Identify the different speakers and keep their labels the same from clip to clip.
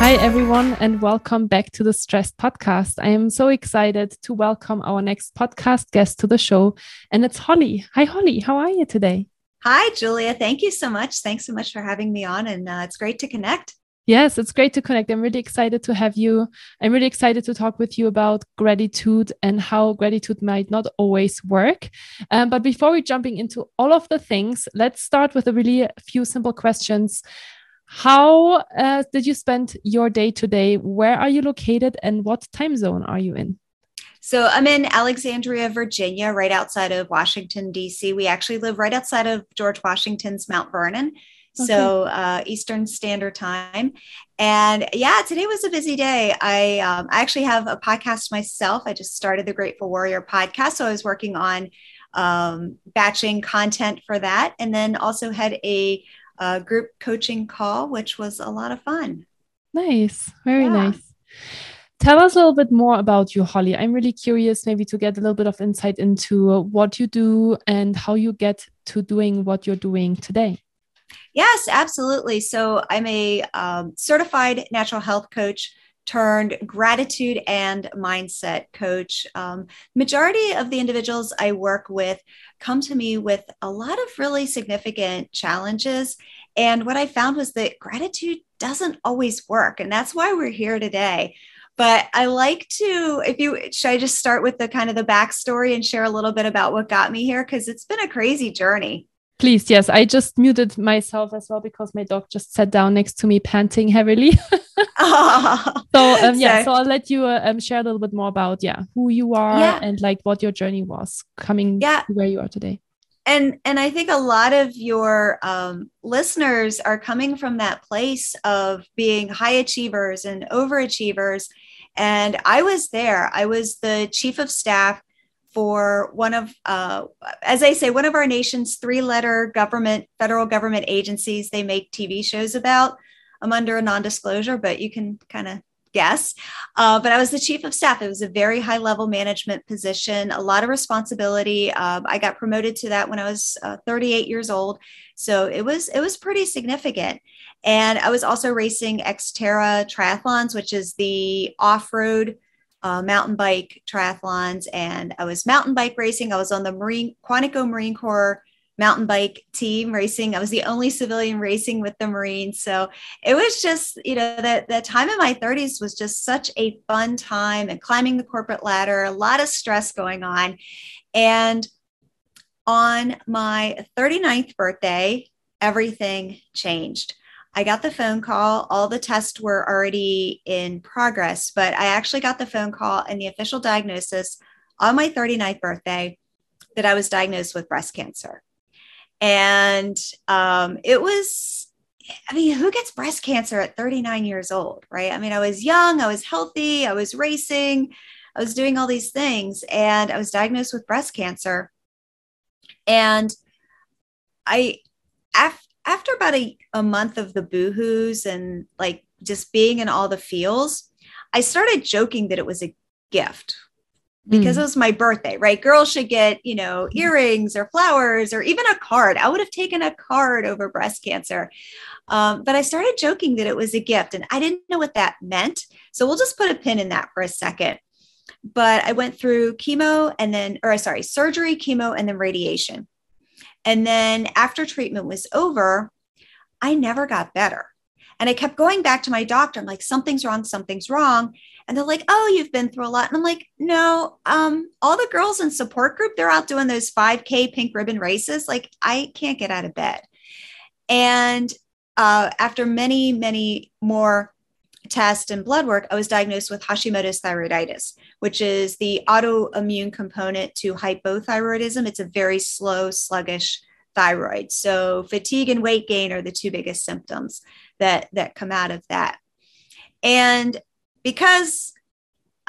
Speaker 1: Hi, everyone, and welcome back to the Stressed Podcast. I am so excited to welcome our next podcast guest to the show, and it's Holly. Hi, Holly. How are you today?
Speaker 2: Hi, Julia. Thank you so much. Thanks so much for having me on, and uh, it's great to connect.
Speaker 1: Yes, it's great to connect. I'm really excited to have you. I'm really excited to talk with you about gratitude and how gratitude might not always work. Um, but before we jumping into all of the things, let's start with a really few simple questions. How uh, did you spend your day today? Where are you located and what time zone are you in?
Speaker 2: So I'm in Alexandria, Virginia, right outside of Washington, D.C. We actually live right outside of George Washington's Mount Vernon. Okay. So uh, Eastern Standard Time, and yeah, today was a busy day. I um, I actually have a podcast myself. I just started the Grateful Warrior podcast, so I was working on um, batching content for that, and then also had a a group coaching call, which was a lot of fun.
Speaker 1: Nice, very yeah. nice. Tell us a little bit more about you, Holly. I'm really curious, maybe to get a little bit of insight into what you do and how you get to doing what you're doing today.
Speaker 2: Yes, absolutely. So I'm a um, certified natural health coach turned gratitude and mindset coach. Um, majority of the individuals I work with come to me with a lot of really significant challenges. And what I found was that gratitude doesn't always work. And that's why we're here today. But I like to, if you should I just start with the kind of the backstory and share a little bit about what got me here? Because it's been a crazy journey.
Speaker 1: Please, yes. I just muted myself as well because my dog just sat down next to me, panting heavily. oh, so um, yeah, so I'll let you uh, um, share a little bit more about yeah who you are yeah. and like what your journey was coming yeah. to where you are today.
Speaker 2: And and I think a lot of your um, listeners are coming from that place of being high achievers and overachievers. And I was there. I was the chief of staff for one of, uh, as I say, one of our nation's three letter government, federal government agencies they make TV shows about. I'm under a non disclosure, but you can kind of guess. Uh, but I was the chief of staff. It was a very high level management position, a lot of responsibility. Uh, I got promoted to that when I was uh, 38 years old. So it was it was pretty significant. And I was also racing Xterra triathlons, which is the off road uh, mountain bike triathlons and I was mountain bike racing. I was on the Marine Quantico Marine Corps mountain bike team racing. I was the only civilian racing with the Marines. So it was just, you know, that the time in my 30s was just such a fun time and climbing the corporate ladder, a lot of stress going on. And on my 39th birthday, everything changed. I got the phone call. All the tests were already in progress, but I actually got the phone call and the official diagnosis on my 39th birthday that I was diagnosed with breast cancer. And um, it was, I mean, who gets breast cancer at 39 years old, right? I mean, I was young, I was healthy, I was racing, I was doing all these things, and I was diagnosed with breast cancer. And I, after, after about a, a month of the boohoos and like just being in all the feels, I started joking that it was a gift because mm. it was my birthday, right? Girls should get, you know, earrings or flowers or even a card. I would have taken a card over breast cancer. Um, but I started joking that it was a gift and I didn't know what that meant. So we'll just put a pin in that for a second. But I went through chemo and then, or sorry, surgery, chemo, and then radiation. And then after treatment was over, I never got better. And I kept going back to my doctor. I'm like, something's wrong, something's wrong. And they're like, oh, you've been through a lot. And I'm like, no, um, all the girls in support group, they're out doing those 5K pink ribbon races. Like, I can't get out of bed. And uh, after many, many more test and blood work, I was diagnosed with Hashimoto's thyroiditis, which is the autoimmune component to hypothyroidism. It's a very slow, sluggish thyroid. So fatigue and weight gain are the two biggest symptoms that that come out of that. And because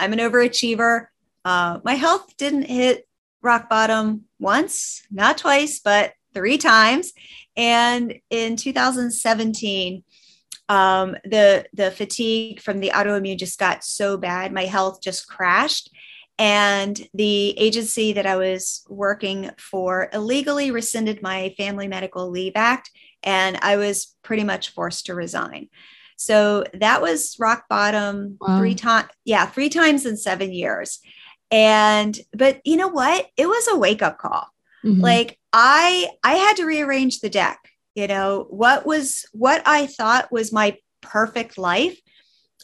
Speaker 2: I'm an overachiever. Uh, my health didn't hit rock bottom once, not twice, but three times. And in 2017, um, the the fatigue from the autoimmune just got so bad, my health just crashed. And the agency that I was working for illegally rescinded my Family Medical Leave Act, and I was pretty much forced to resign. So that was rock bottom wow. three times. Yeah, three times in seven years. And but you know what? It was a wake up call. Mm-hmm. Like I I had to rearrange the deck. You know, what was what I thought was my perfect life.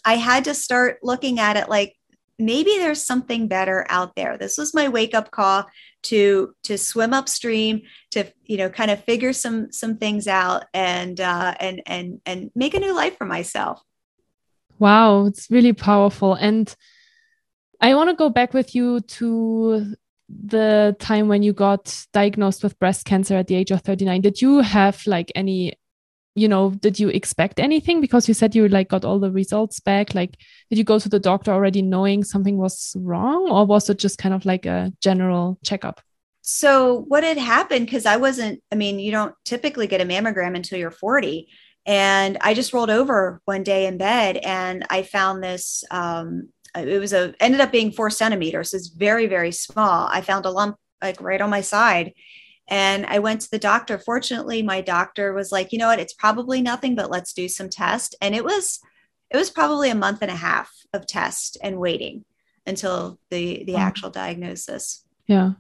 Speaker 2: I had to start looking at it like maybe there's something better out there. This was my wake up call to to swim upstream to you know kind of figure some some things out and uh, and and and make a new life for myself.
Speaker 1: Wow, it's really powerful and I want to go back with you to the time when you got diagnosed with breast cancer at the age of 39 did you have like any you know did you expect anything? Because you said you like got all the results back like did you go to the doctor already knowing something was wrong or was it just kind of like a general checkup?
Speaker 2: So what had happened because i wasn't i mean you don't typically get a mammogram until you're 40 and i just rolled over one day in bed and i found this um, it was a ended up being four centimeters. It's very very small. I found a lump like right on my side, and I went to the doctor. Fortunately, my doctor was like, you know what, it's probably nothing, but let's do some test. And it was it was probably a month and a half of test and waiting until the the actual diagnosis.
Speaker 1: Yeah.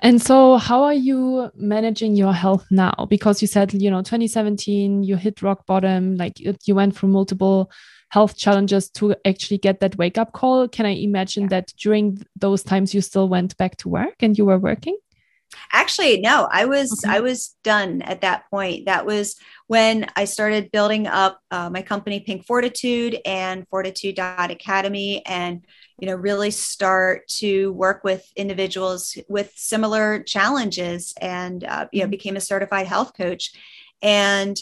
Speaker 1: And so how are you managing your health now? Because you said, you know, 2017, you hit rock bottom, like you went through multiple health challenges to actually get that wake up call. Can I imagine yeah. that during those times you still went back to work and you were working?
Speaker 2: Actually, no, I was okay. I was done at that point. That was when I started building up uh, my company Pink Fortitude and Fortitude Academy, and you know really start to work with individuals with similar challenges, and uh, you know mm-hmm. became a certified health coach, and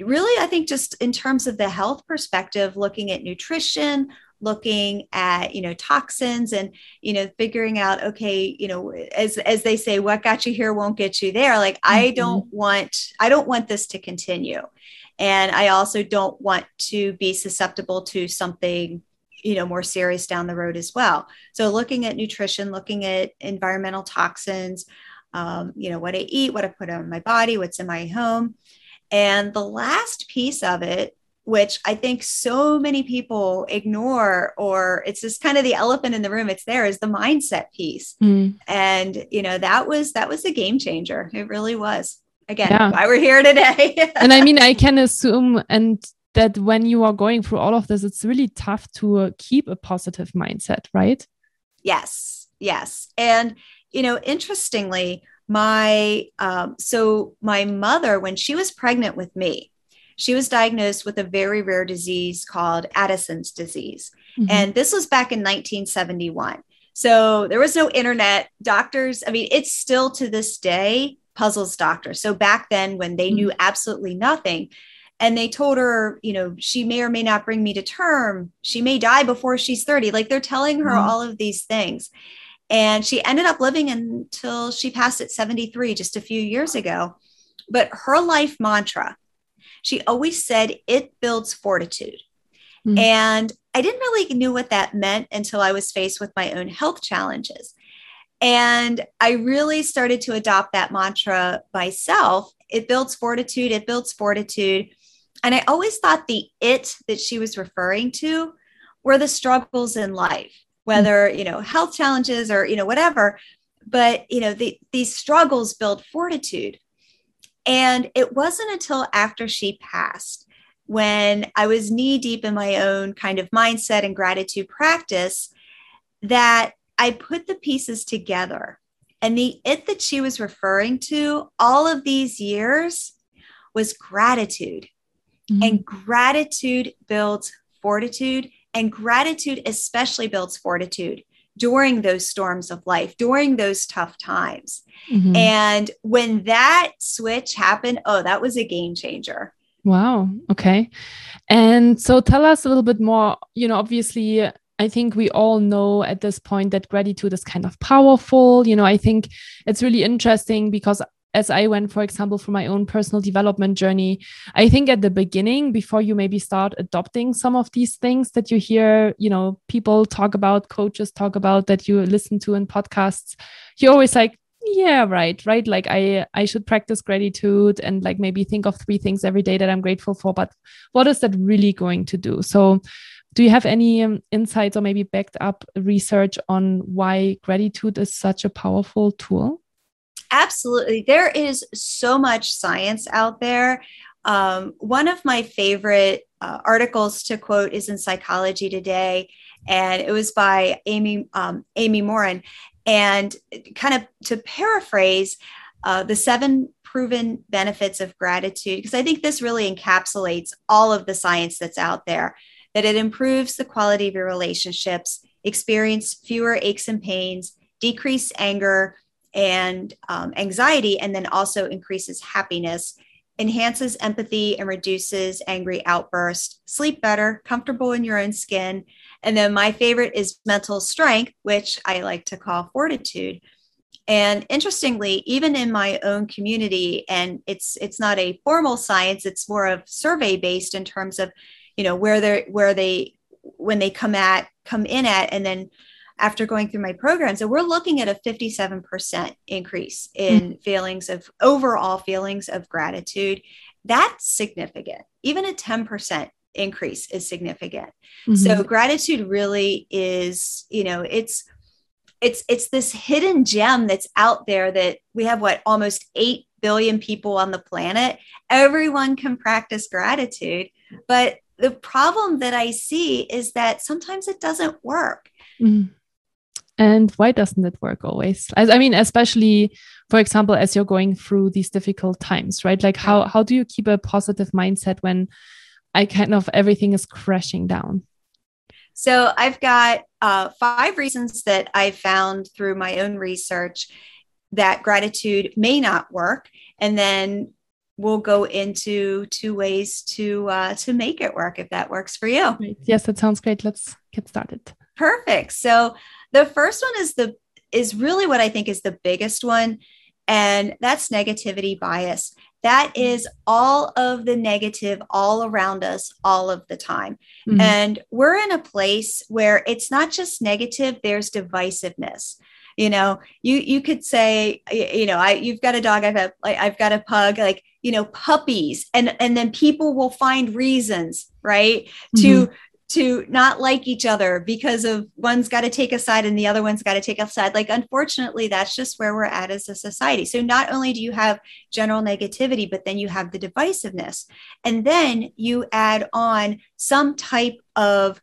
Speaker 2: really, I think just in terms of the health perspective, looking at nutrition, looking at you know toxins and you know figuring out okay you know as as they say what got you here won't get you there. Like mm-hmm. i don't want i don't want this to continue. And i also don't want to be susceptible to something you know more serious down the road as well. So looking at nutrition looking at environmental toxins um, you know what i eat what i put on my body what's in my home and the last piece of it, which I think so many people ignore, or it's just kind of the elephant in the room, it's there, is the mindset piece. Mm. And, you know, that was that was a game changer. It really was. Again, yeah. why we're here today.
Speaker 1: and I mean, I can assume and that when you are going through all of this, it's really tough to uh, keep a positive mindset, right?
Speaker 2: Yes, yes. And, you know, interestingly, my um, so my mother when she was pregnant with me she was diagnosed with a very rare disease called addison's disease. Mm-hmm. and this was back in 1971 so there was no internet. Doctors i mean it's still to this day puzzles doctors. So back then when they mm-hmm. knew absolutely nothing and they told her you know she may or may not bring me to term. She may die before she's 30 like they're telling her mm-hmm. all of these things and she ended up living until she passed at 73 just a few years ago. But her life mantra, she always said, it builds fortitude. Mm-hmm. And I didn't really knew what that meant until I was faced with my own health challenges. And I really started to adopt that mantra myself. It builds fortitude, it builds fortitude. And I always thought the it that she was referring to were the struggles in life whether you know health challenges or you know whatever. But you know the, these struggles build fortitude. And it wasn't until after she passed when i was knee deep in my own kind of mindset and gratitude practice that i put the pieces together. And the it that she was referring to all of these years was gratitude. Mm-hmm. and gratitude builds fortitude and gratitude especially builds fortitude during those storms of life, during those tough times. Mm-hmm. And when that switch happened, oh, that was a game changer.
Speaker 1: Wow. Okay. And so tell us a little bit more. You know, obviously, I think we all know at this point that gratitude is kind of powerful. You know, I think it's really interesting because as I went, for example, for my own personal development journey, I think at the beginning, before you maybe start adopting some of these things that you hear, you know, people talk about, coaches talk about that you listen to in podcasts, you're always like, yeah, right, right. Like I, I should practice gratitude and like maybe think of three things every day that I'm grateful for. But what is that really going to do? So, do you have any um, insights or maybe backed up research on why gratitude is such a powerful tool?
Speaker 2: Absolutely. There is so much science out there. Um, one of my favorite uh, articles to quote is in Psychology Today, and it was by Amy um, Amy Morin. And kind of to paraphrase, uh, the seven proven benefits of gratitude, because I think this really encapsulates all of the science that's out there. That it improves the quality of your relationships, experience fewer aches and pains, decrease anger, and um, anxiety, and then also increases happiness, enhances empathy and reduces angry outbursts, sleep better, comfortable in your own skin. And then my favorite is mental strength, which I like to call fortitude. And interestingly, even in my own community, and it's it's not a formal science, it's more of survey based in terms of, you know, where they where they when they come at come in at and then after going through my program. So we're looking at a 57% increase in mm-hmm. feelings of overall feelings of gratitude. That's significant. Even a 10% increase is significant. Mm-hmm. So gratitude really is, you know, it's it's it's this hidden gem that's out there that we have what almost 8 billion people on the planet. Everyone can practice gratitude, but the problem that I see is that sometimes it doesn't work. Mm
Speaker 1: and why doesn't it work always? I mean especially for example as you're going through these difficult times right? Like how how do you keep a positive mindset when i kind of everything is crashing down?
Speaker 2: So i've got uh, five reasons that i found through my own research that gratitude may not work. And then we'll go into two ways to uh, to make it work if that works for you.
Speaker 1: Yes that sounds great. Let's get started.
Speaker 2: Perfect. So the first one is the is really what I think is the biggest one, and that's negativity bias. That is all of the negative all around us all of the time. Mm-hmm. And we're in a place where it's not just negative, there's divisiveness. You know, you you could say, you know, I you've got a dog, I've got like I've got a pug, like, you know, puppies, and and then people will find reasons, right, mm-hmm. to to not like each other because of one's got to take a side and the other one's got to take a side. Like, unfortunately, that's just where we're at as a society. So, not only do you have general negativity, but then you have the divisiveness. And then you add on some type of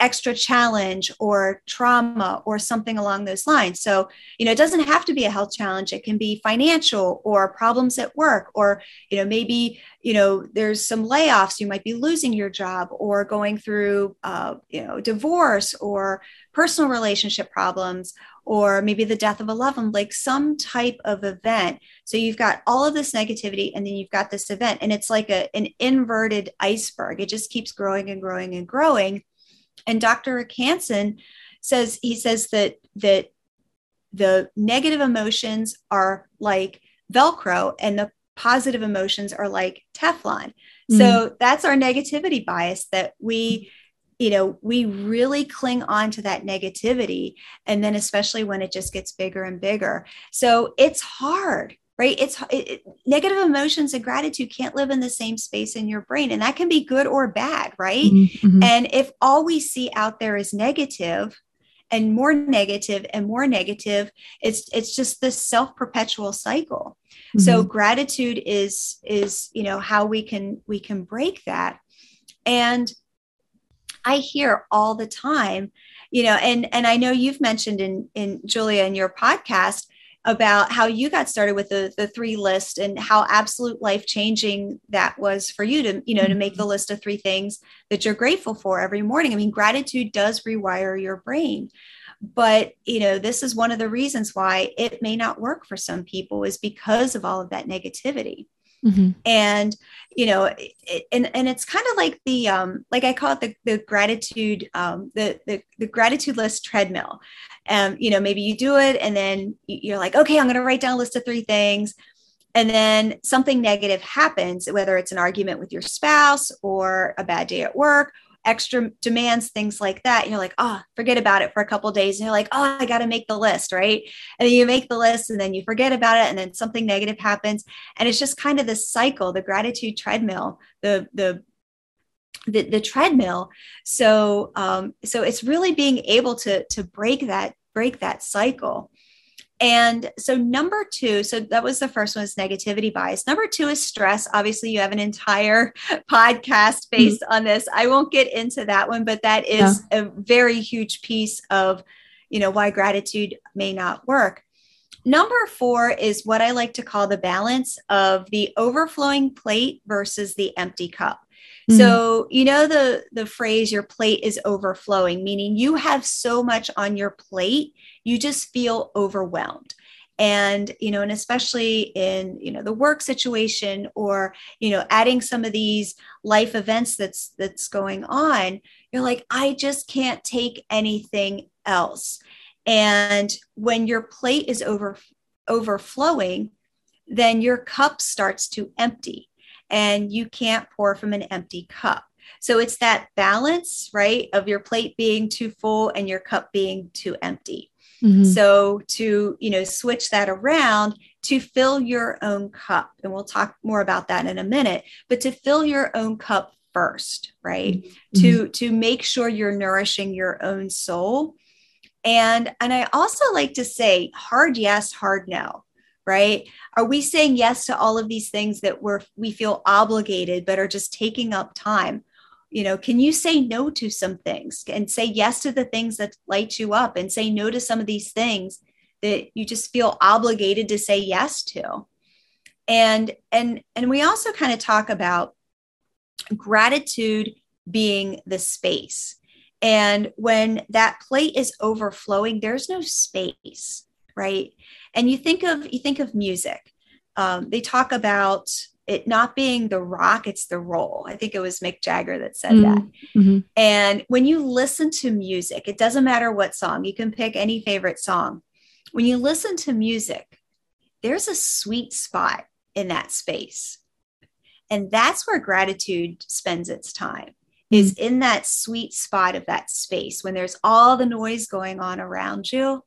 Speaker 2: extra challenge or trauma or something along those lines. So, you know, it doesn't have to be a health challenge. It can be financial or problems at work, or, you know, maybe, you know, there's some layoffs. You might be losing your job or going through, uh, you know, divorce or personal relationship problems or maybe the death of a loved one, like some type of event. So you've got all of this negativity and then you've got this event, and it's like a, an inverted iceberg. It just keeps growing and growing and growing. And Dr. Rick Hanson says he says that that the negative emotions are like Velcro and the positive emotions are like Teflon. Mm-hmm. So that's our negativity bias that we you know we really cling on to that negativity and then especially when it just gets bigger and bigger so it's hard right it's it, negative emotions and gratitude can't live in the same space in your brain and that can be good or bad right mm-hmm. mm-hmm. and if all we see out there is negative and more negative and more negative it's it's just this self-perpetual cycle mm-hmm. so gratitude is is you know how we can we can break that and i hear all the time you know and and i know you've mentioned in in julia in your podcast about how you got started with the, the three list and how absolute life changing that was for you to you know to make the mm-hmm. list of three things that you're grateful for every morning i mean gratitude does rewire your brain but you know this is one of the reasons why it may not work for some people is because of all of that negativity Mm-hmm. And you know, it, and and it's kind of like the um, like I call it the the gratitude um, the, the the gratitude list treadmill. Um, you know, maybe you do it, and then you're like, okay, I'm going to write down a list of three things, and then something negative happens, whether it's an argument with your spouse or a bad day at work extra demands, things like that. You're like, oh, forget about it for a couple days. And you're like, oh, I got to make the list, right? And then you make the list and then you forget about it. And then something negative happens. And it's just kind of this cycle, the gratitude treadmill, the, the, the, the treadmill. So, um, so it's really being able to, to break that, break that cycle. And so, number two, so that was the first one is negativity bias. Number two is stress. Obviously, you have an entire podcast mm-hmm. based mm-hmm. on this. I won't get into that one, but that is yeah. a very huge piece of, you know, why gratitude may not work. Number four is what I like to call the balance of the overflowing plate versus the empty cup. Mm-hmm. So, you know the the phrase your plate is overflowing, meaning you have so much on your plate, you just feel overwhelmed. And, you know, and especially in, you know, the work situation or, you know, adding some of these life events that's that's going on, you're like, I just can't take anything else. And when your plate is over overflowing, then your cup starts to empty and you can't pour from an empty cup. So it's that balance, right, of your plate being too full and your cup being too empty. Mm-hmm. So to, you know, switch that around to fill your own cup. And we'll talk more about that in a minute, but to fill your own cup first, right? Mm-hmm. To to make sure you're nourishing your own soul. And and I also like to say hard yes, hard no right? Are we saying yes to all of these things that we're we feel obligated but are just taking up time? You know can you say no to some things and say yes to the things that light you up and say no to some of these things that you just feel obligated to say yes to? And and and we also kind of talk about gratitude being the space. And when that plate is overflowing there's no space right? And you think of you think of music. Um, they talk about it not being the rock it's the roll i think it was mick jagger that said mm-hmm. that mm-hmm. and when you listen to music it doesn't matter what song you can pick any favorite song. When you listen to music there's a sweet spot in that space. And that's where gratitude spends its time mm-hmm. is in that sweet spot of that space. When there's all the noise going on around you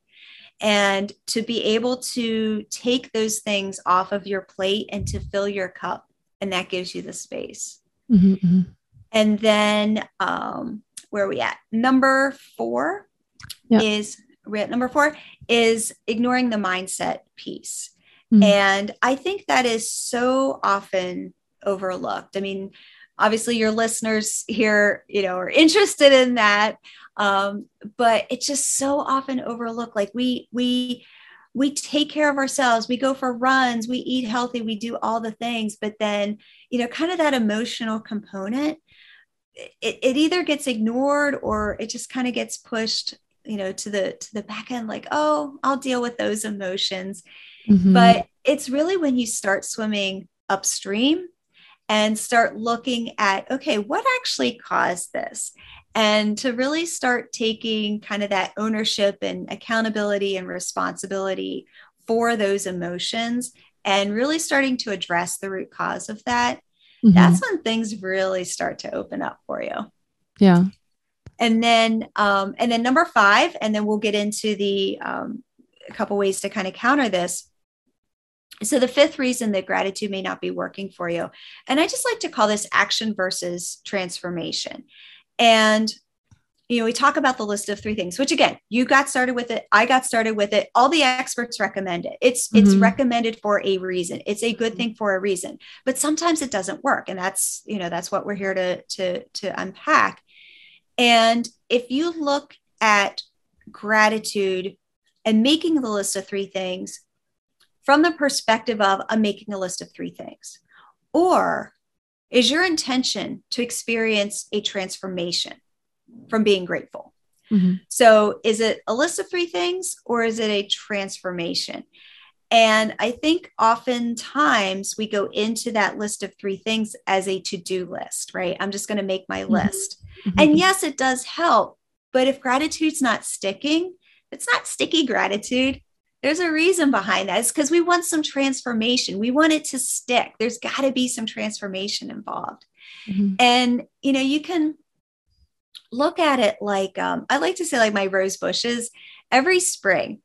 Speaker 2: and to be able to take those things off of your plate and to fill your cup and that gives you the space mm-hmm, mm-hmm. and then um, where are we at number four yep. is number four is ignoring the mindset piece mm-hmm. and i think that is so often overlooked i mean obviously your listeners here you know are interested in that. Um, but it's just so often overlooked like we we we take care of ourselves. We go for runs. We eat healthy. We do all the things. But then you know kind of that emotional component it, it either gets ignored or it just kind of gets pushed you know to the to the back end like oh i'll deal with those emotions. Mm-hmm. but it's really when you start swimming upstream and start looking at okay what actually caused this? And to really start taking kind of that ownership and accountability and responsibility for those emotions and really starting to address the root cause of that mm-hmm. that's when things really start to open up for you.
Speaker 1: Yeah.
Speaker 2: And then um, and then number five and then we'll get into the um, a couple ways to kind of counter this so the fifth reason that gratitude may not be working for you and i just like to call this action versus transformation and you know, we talk about the list of three things, which again, you got started with it. I got started with it. All the experts recommend it. It's mm-hmm. it's recommended for a reason. It's a good thing for a reason. But sometimes it doesn't work, and that's you know that's what we're here to to to unpack. And if you look at gratitude and making the list of three things from the perspective of I'm making a list of three things, or is your intention to experience a transformation from being grateful? Mm-hmm. So, is it a list of three things or is it a transformation? And I think oftentimes we go into that list of three things as a to do list, right? I'm just going to make my mm-hmm. list. Mm-hmm. And yes, it does help. But if gratitude's not sticking, it's not sticky gratitude. There's a reason behind that. It's because we want some transformation. We want it to stick. There's got to be some transformation involved. Mm-hmm. And, you know, you can look at it like um, I like to say, like my rose bushes every spring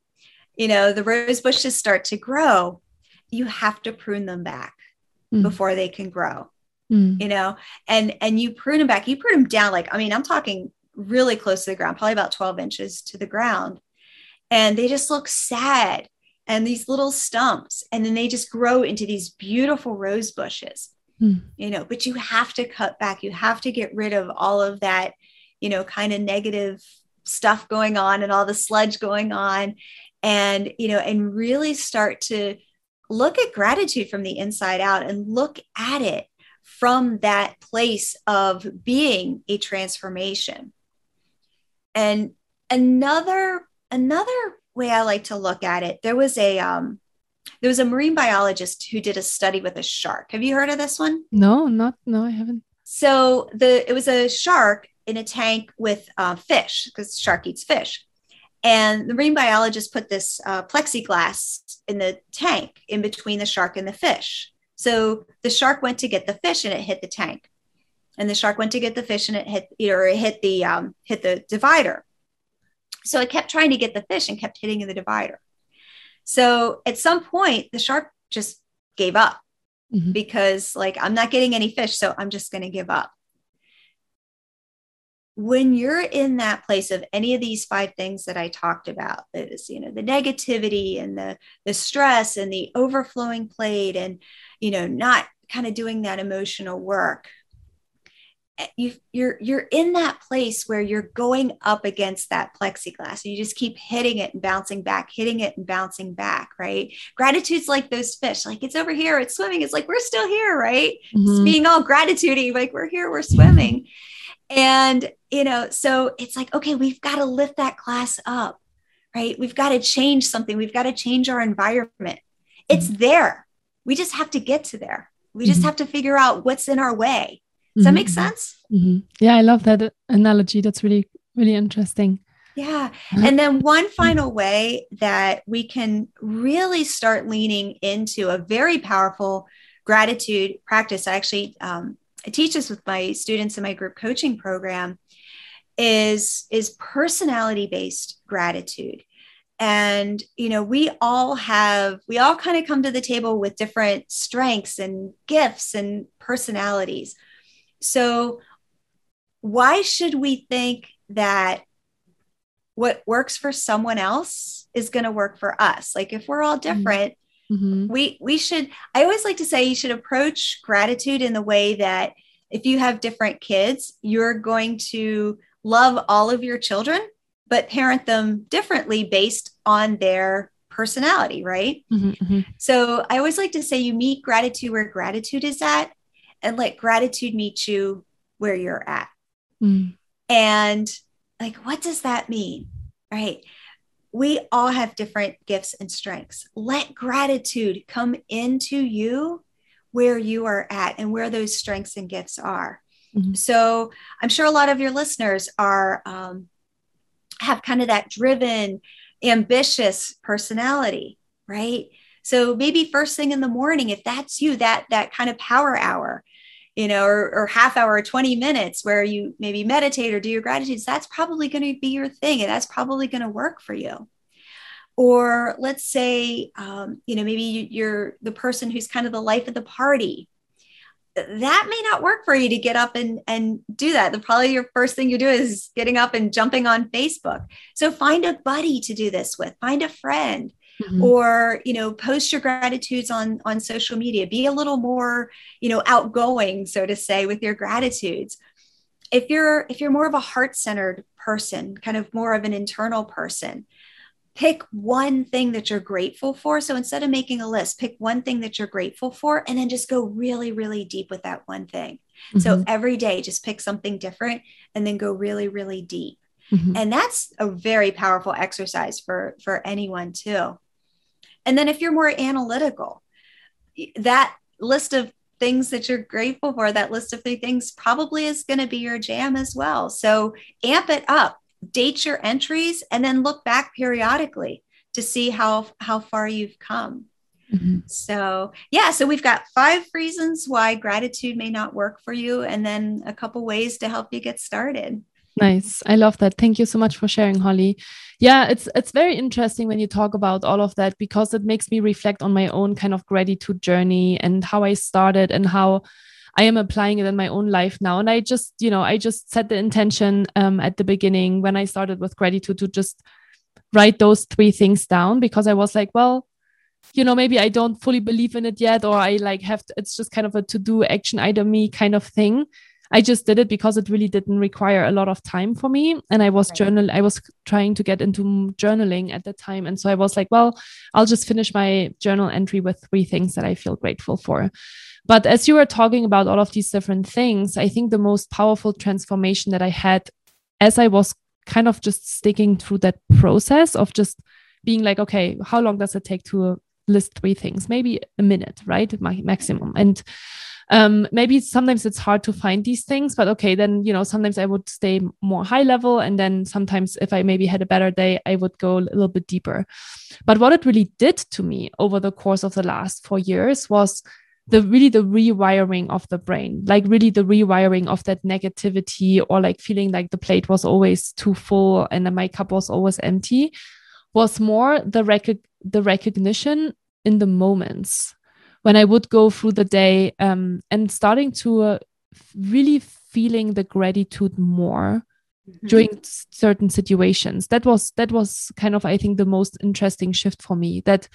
Speaker 2: you know the rose bushes start to grow you have to prune them back mm. before they can grow mm. you know and and you prune them back you prune them down like i mean i'm talking really close to the ground probably about 12 inches to the ground and they just look sad and these little stumps and then they just grow into these beautiful rose bushes. Mm. you know but you have to cut back. You have to get rid of all of that you know kind of negative stuff going on and all the sludge going on. And you know and really start to look at gratitude from the inside out and look at it from that place of being a transformation. And another another way i like to look at it there was a um there was a marine biologist who did a study with a shark have you heard of this one
Speaker 1: no not no i haven't
Speaker 2: so the it was a shark in a tank with uh, fish because shark eats fish and the marine biologist put this uh, plexiglass in the tank in between the shark and the fish. So the shark went to get the fish and it hit the tank. And the shark went to get the fish and it hit, or it hit the um, hit the divider. So it kept trying to get the fish and kept hitting the divider. So at some point, the shark just gave up mm-hmm. because, like, I'm not getting any fish, so I'm just going to give up when you're in that place of any of these five things that I talked about, is you know the negativity and the the stress and the overflowing plate and you know not kind of doing that emotional work, you you're you're in that place where you're going up against that plexiglass and you just keep hitting it and bouncing back hitting it and bouncing back right gratitude's like those fish like it's over here it's swimming it's like we're still here right mm-hmm. it's being all gratitudey like we're here we're swimming and, you know, so it's like, okay, we've got to lift that glass up, right? We've got to change something. We've got to change our environment. It's mm-hmm. there. We just have to get to there. We just mm-hmm. have to figure out what's in our way. Does mm-hmm. that make sense?
Speaker 1: Mm-hmm. Yeah, I love that analogy. That's really, really interesting.
Speaker 2: Yeah. Uh-huh. And then one final way that we can really start leaning into a very powerful gratitude practice. I actually um, I teach this with my students in my group coaching program is is personality based gratitude and you know we all have we all kind of come to the table with different strengths and gifts and personalities so why should we think that what works for someone else is going to work for us like if we're all mm-hmm. different Mm-hmm. We we should I always like to say you should approach gratitude in the way that if you have different kids, you're going to love all of your children but parent them differently based on their personality, right? Mm-hmm, mm-hmm. So I always like to say you meet gratitude where gratitude is at and let gratitude meet you where you're at. Mm. And like, what does that mean? Right we all have different gifts and strengths. Let gratitude come into you where you are at and where those strengths and gifts are. Mm-hmm. So I'm sure a lot of your listeners are um, have kind of that driven, ambitious personality, right? So maybe first thing in the morning, if that's you, that that kind of power hour, you know, or, or half hour or 20 minutes where you maybe meditate or do your gratitudes, that's probably going to be your thing. And that's probably going to work for you. Or let's say, um, you know, maybe you're the person who's kind of the life of the party. That may not work for you to get up and, and do that. The probably your first thing you do is getting up and jumping on Facebook. So find a buddy to do this with, find a friend, Mm-hmm. or you know post your gratitudes on on social media. Be a little more you know outgoing so to say with your gratitudes. If you're if you're more of a heart-centered person kind of more of an internal person pick one thing that you're grateful for. So instead of making a list pick one thing that you're grateful for and then just go really really deep with that one thing. Mm-hmm. so every day just pick something different and then go really really deep mm-hmm. and that's a very powerful exercise for for anyone too And then if you're more analytical, that list of things that you're grateful for, that list of three things probably is going to be your jam as well. So amp it up, date your entries, and then look back periodically to see how how far you've come. Mm-hmm. So, yeah, so we've got five reasons why gratitude may not work for you, and then a couple ways to help you get started.
Speaker 1: Nice. I love that. Thank you so much for sharing, Holly. Yeah, it's it's very interesting when you talk about all of that because it makes me reflect on my own kind of gratitude journey and how I started and how I am applying it in my own life now. And I just, you know, I just set the intention um, at the beginning when I started with gratitude to just write those three things down because I was like, well, you know, maybe I don't fully believe in it yet, or I like have to, it's just kind of a to do action item me kind of thing. I just did it because it really didn't require a lot of time for me. And I was right. journal, I was trying to get into journaling at the time. And so I was like, well, I'll just finish my journal entry with three things that I feel grateful for. But as you were talking about all of these different things, I think the most powerful transformation that I had as I was kind of just sticking through that process of just being like, okay, how long does it take to list three things? Maybe a minute, right? My maximum. And um, maybe sometimes it's hard to find these things, but okay, then, you know, sometimes I would stay more high level. And then sometimes if I maybe had a better day, I would go a little bit deeper. But what it really did to me over the course of the last four years was the really the rewiring of the brain like really the rewiring of that negativity or like feeling like the plate was always too full and my cup was always empty was more the rec- the recognition in the moments when I would go through the day um, and starting to uh, really feeling the gratitude more mm-hmm. during certain situations. That was that was kind of I think the most interesting shift for me. That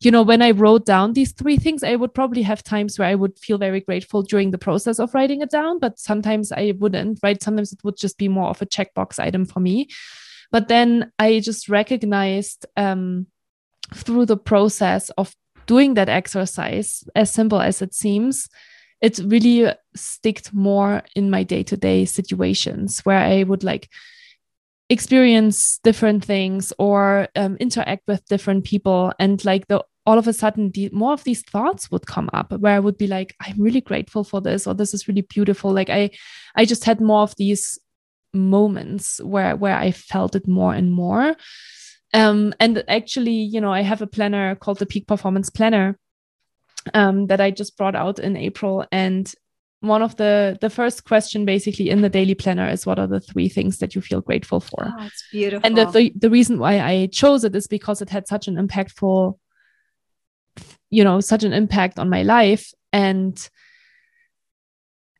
Speaker 1: you know when I wrote down these three things, I would probably have times where I would feel very grateful during the process of writing it down, but sometimes I wouldn't. Right? Sometimes it would just be more of a checkbox item for me. But then I just recognized. Um, through the process of doing that exercise, as simple as it seems, it really sticked more in my day to day situations where I would like experience different things or um, interact with different people. And like the all of a sudden, the, more of these thoughts would come up where I would be like, I'm really grateful for this, or this is really beautiful. Like I, I just had more of these moments where where I felt it more and more. Um, and actually, you know, I have a planner called the Peak Performance Planner um, that I just brought out in April. And one of the the first question basically in the daily planner is what are the three things that you feel grateful for?
Speaker 2: Oh, it's beautiful.
Speaker 1: And the, the, the reason why i chose it is because it had such an impactful you know such an impact on my life. And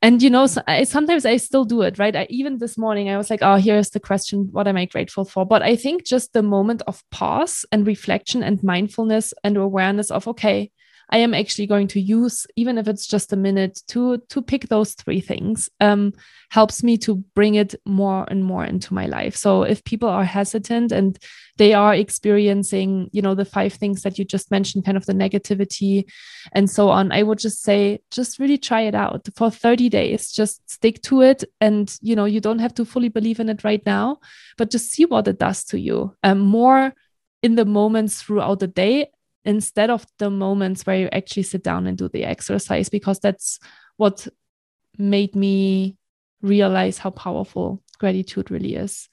Speaker 1: and you know so I, sometimes i still do it right? I, even this morning i was like oh here's the question. What am i grateful for? But i think just the moment of pause and reflection and mindfulness and awareness of okay I am actually going to use, even if it's just a minute, to to pick those three things. Um, helps me to bring it more and more into my life. So if people are hesitant and they are experiencing, you know, the five things that you just mentioned, kind of the negativity and so on, I would just say, just really try it out for 30 days. Just stick to it, and you know, you don't have to fully believe in it right now, but just see what it does to you. Um, more in the moments throughout the day instead of the moments where you actually sit down and do the exercise because that's what made me realize how powerful gratitude really is.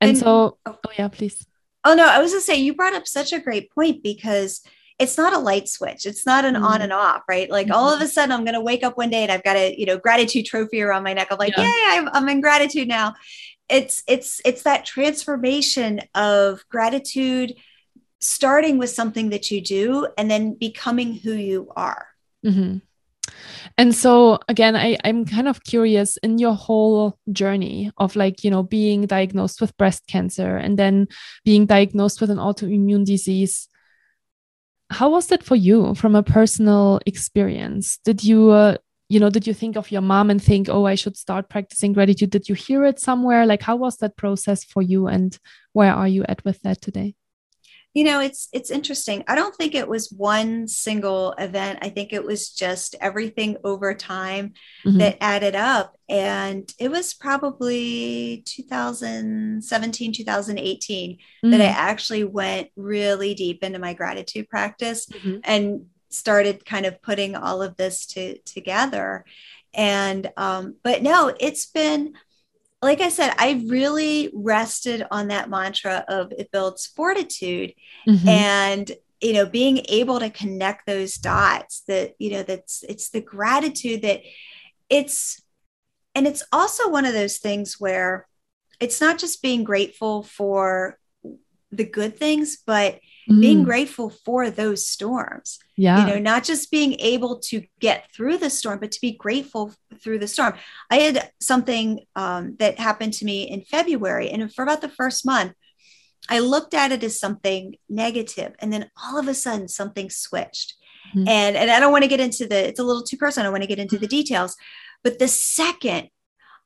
Speaker 1: And, and so oh, oh yeah please.
Speaker 2: Oh no i was gonna say you brought up such a great point because it's not a light switch. It's not an mm-hmm. on and off right? Like mm-hmm. all of a sudden i'm going to wake up one day and i've got a you know gratitude trophy around my neck. I'm like yeah. yay I'm, I'm in gratitude now. It's it's it's that transformation of gratitude starting with something that you do and then becoming who you are.
Speaker 1: Mm-hmm. And so again, I, I'm kind of curious in your whole journey of like, you know, being diagnosed with breast cancer and then being diagnosed with an autoimmune disease. How was that for you from a personal experience? Did you, uh, you know, did you think of your mom and think, oh, I should start practicing gratitude? Did you hear it somewhere? Like, how was that process for you and where are you at with that today?
Speaker 2: You know it's it's interesting i don't think it was one single event i think it was just everything over time mm-hmm. that added up and it was probably 2017 2018 mm-hmm. that i mm. actually went really deep into my gratitude practice mm-hmm. and started kind of putting all of this to, together and um, but no it's been like I said, I really rested on that mantra of it builds fortitude mm-hmm. and you know being able to connect those dots that you know that's it's the gratitude that it's and it's also one of those things where it's not just being grateful for the good things but mm. being grateful for those storms.
Speaker 1: Yeah.
Speaker 2: You know, not just being able to get through the storm, but to be grateful through the storm. I had something um, that happened to me in February, and for about the first month, I looked at it as something negative, and then all of a sudden, something switched. Mm-hmm. And and I don't want to get into the. It's a little too personal. I don't want to get into the details, but the second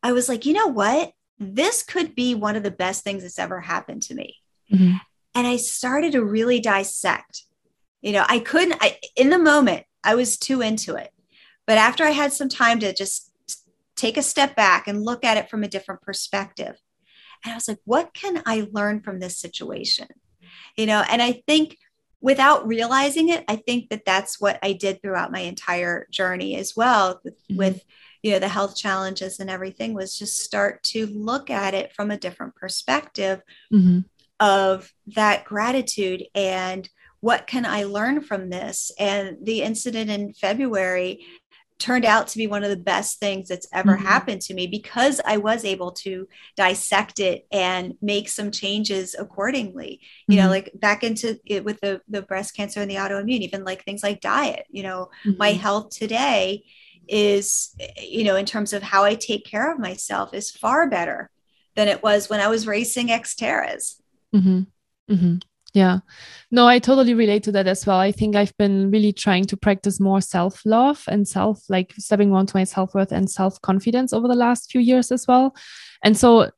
Speaker 2: I was like, you know what? This could be one of the best things that's ever happened to me. Mm-hmm and I started to really dissect. You know, I couldn't, I, in the moment, I was too into it. But after I had some time to just take a step back and look at it from a different perspective, and I was like, what can I learn from this situation? You know, and I think without realizing it, I think that that's what I did throughout my entire journey as well with, mm-hmm. with you know the health challenges and everything was just start to look at it from a different perspective mm-hmm of that gratitude and what can I learn from this? And the incident in February turned out to be one of the best things that's ever mm-hmm. happened to me because I was able to dissect it and make some changes accordingly. Mm-hmm. You know, mm-hmm. like back into it with the, the breast cancer and the autoimmune, even like things like diet, you know, mm-hmm. my health today is, you know, in terms of how I take care of myself is far better than it was when I was racing Xterras.
Speaker 1: Mm-hmm. Mm-hmm. Yeah. No, I totally relate to that as well. I think I've been really trying to practice more self love and self, like stepping on to my self worth and self confidence over the last few years as well. And so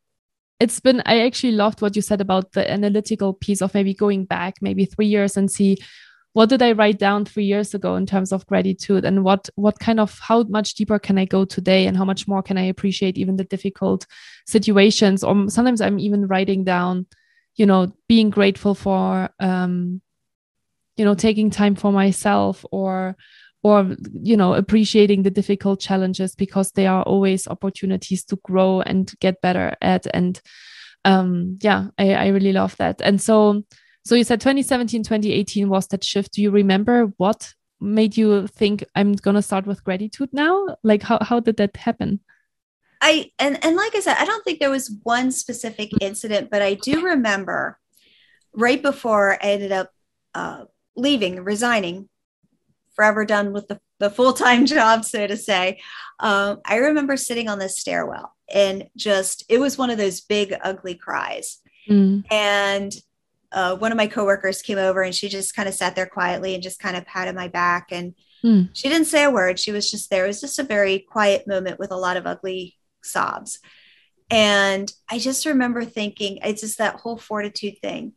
Speaker 1: it's been, I actually loved what you said about the analytical piece of maybe going back maybe three years and see what did I write down three years ago in terms of gratitude and what what kind of how much deeper can I go today and how much more can I appreciate even the difficult situations or sometimes I'm even writing down you know being grateful for um you know taking time for myself or or you know appreciating the difficult challenges because they are always opportunities to grow and get better at. And um yeah i, I really love that. And so so you said 2017 2018 was that shift. Do you remember what made you think i'm gonna start with gratitude now? Like how, how did that happen
Speaker 2: I and and like I said, I don't think there was one specific incident, but I do remember right before I ended up uh, leaving, resigning, forever done with the, the full time job, so to say. Um, I remember sitting on the stairwell and just it was one of those big ugly cries, mm. and uh, one of my coworkers came over and she just kind of sat there quietly and just kind of patted my back and. Mm. She didn't say a word. She was just there. It was just a very quiet moment with a lot of ugly sobs. And I just remember thinking, it's just that whole fortitude thing.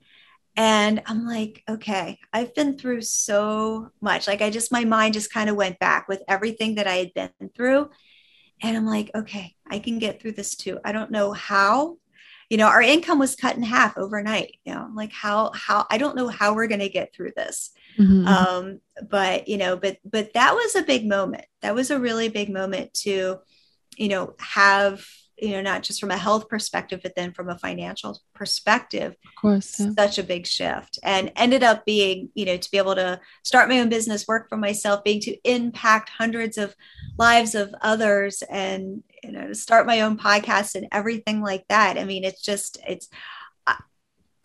Speaker 2: And I'm like, okay, I've been through so much. Like, I just, my mind just kind of went back with everything that I had been through. And I'm like, okay, I can get through this too. I don't know how. You know, our income was cut in half overnight. You know, like how how I don't know how we're going to get through this. Mm-hmm. Um, but you know, but but that was a big moment. That was a really big moment to you know have you know not just from a health perspective but then from a financial perspective
Speaker 1: of course
Speaker 2: yeah. such a big shift and ended up being you know to be able to start my own business work for myself being to impact hundreds of lives of others and you know to start my own podcast and everything like that i mean it's just it's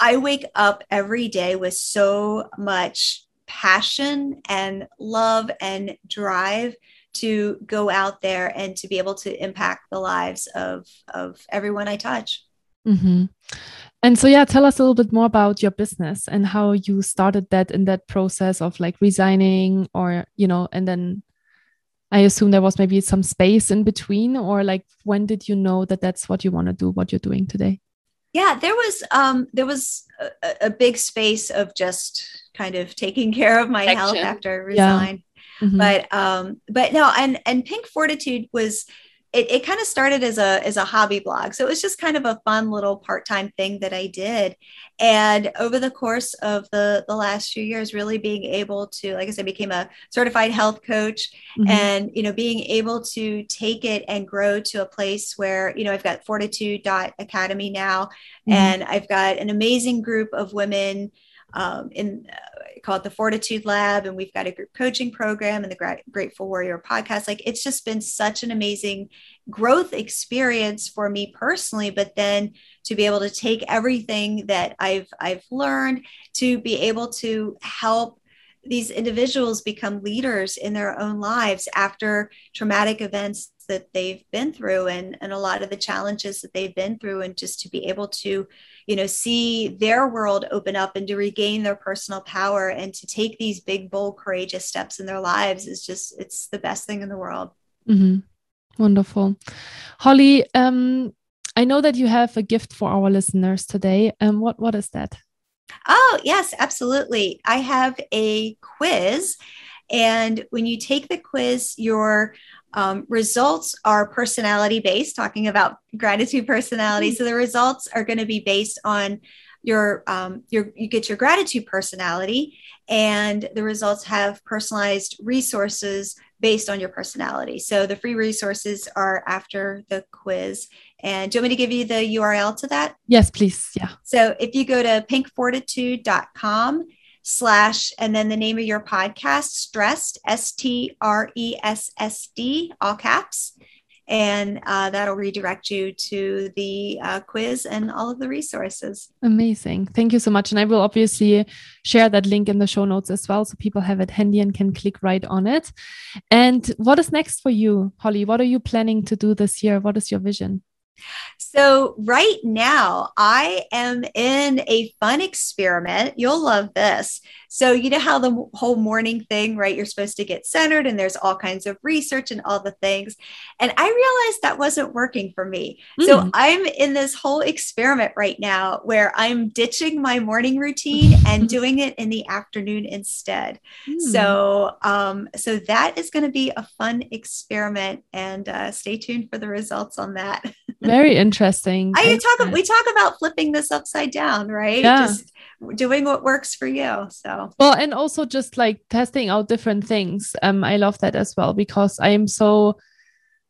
Speaker 2: I wake up every day with so much passion and love and drive to go out there and to be able to impact the lives of of everyone I touch.
Speaker 1: Mm-hmm. And so, yeah, tell us a little bit more about your business and how you started that in that process of like resigning, or you know, and then I assume there was maybe some space in between, or like when did you know that that's what you want to do, what you're doing today?
Speaker 2: Yeah, there was um there was a, a big space of just kind of taking care of my Action. health after I resigned. Yeah. Mm-hmm. But um but no, and and Pink Fortitude was it, it kind of started as a as a hobby blog so it was just kind of a fun little part-time thing that i did and over the course of the the last few years really being able to like i said became a certified health coach mm-hmm. and you know being able to take it and grow to a place where you know i've got fortitude academy now mm-hmm. and i've got an amazing group of women um, in uh, call it the Fortitude Lab, and we've got a group coaching program and the Gra- Grateful Warrior podcast. Like it's just been such an amazing growth experience for me personally, but then to be able to take everything that I've I've learned to be able to help these individuals become leaders in their own lives after traumatic events that they've been through and, and a lot of the challenges that they've been through and just to be able to you know see their world open up and to regain their personal power and to take these big bold courageous steps in their lives is just it's the best thing in the world.
Speaker 1: Mm-hmm. wonderful. Holly um, i know that you have a gift for our listeners today. Um, what what is that?
Speaker 2: Oh yes absolutely. I have a quiz and when you take the quiz your um, results are personality based, talking about gratitude personality. Mm-hmm. So the results are going to be based on your um, your you get your gratitude personality, and the results have personalized resources based on your personality. So the free resources are after the quiz. And do you want me to give you the URL to that?
Speaker 1: Yes, please. Yeah.
Speaker 2: So if you go to pinkfortitude.com slash and then the name of your podcast stressed s-t-r-e-s-s-d all caps. And uh, that'll redirect you to the uh, quiz and all of the resources.
Speaker 1: Amazing. Thank you so much. And i will obviously share that link in the show notes as well so people have it handy and can click right on it. And what is next for you holly? What are you planning to do this year? What is your vision
Speaker 2: so, right now, I am in a fun experiment. You'll love this. So, you know how the whole morning thing, right? You're supposed to get centered and there's all kinds of research and all the things. And I realized that wasn't working for me. Mm. So, hmm. I'm in this whole experiment right now where I'm ditching my morning routine and doing it in the afternoon instead. Mm. So, um, so that is going to be a fun experiment and uh, stay tuned for the results on that.
Speaker 1: Very interesting.
Speaker 2: I talk, we talk about flipping this upside down, right? Yeah. Just doing what works for you. So
Speaker 1: well, and also just like testing out different things. Um, I love that as well because I am so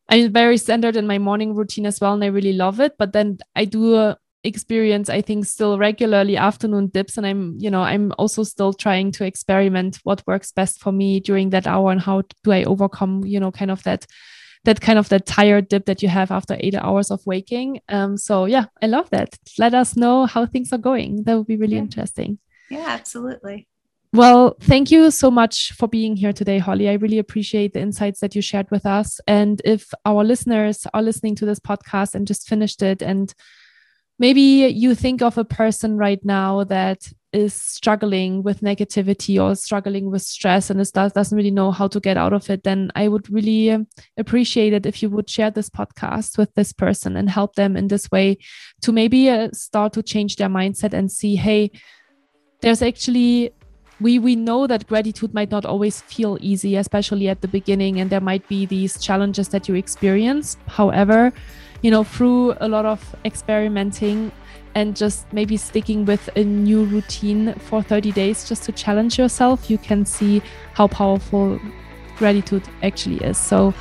Speaker 1: I'm very centered in my morning routine as well, and I really love it. But then I do experience, I think, still regularly afternoon dips, and I'm, you know, I'm also still trying to experiment what works best for me during that hour and how do I overcome, you know, kind of that that kind of that tired dip that you have after eight hours of waking. Um, so yeah, I love that. Let us know how things are going. That would be really
Speaker 2: yeah.
Speaker 1: interesting.
Speaker 2: Yeah, absolutely.
Speaker 1: Well, thank you so much for being here today, Holly. I really appreciate the insights that you shared with us. And if our listeners are listening to this podcast and just finished it, and maybe you think of a person right now that is struggling with negativity or struggling with stress and does, doesn't really know how to get out of it, then I would really um, appreciate it if you would share this podcast with this person and help them in this way to maybe uh, start to change their mindset and see, hey, there's actually we we know that gratitude might not always feel easy especially at the beginning and there might be these challenges that you experience. However you know through a lot of experimenting and just maybe sticking with a new routine for 30 days just to challenge yourself, you can see how powerful gratitude actually is. So,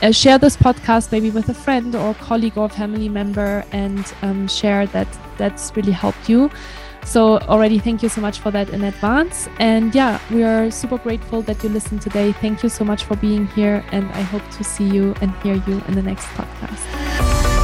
Speaker 1: uh, share this podcast maybe with a friend or colleague or family member and um, share that that's really helped you. So, already thank you so much for that in advance. And yeah, we are super grateful that you listened today. Thank you so much for being here. And I hope to see you and hear you in the next podcast.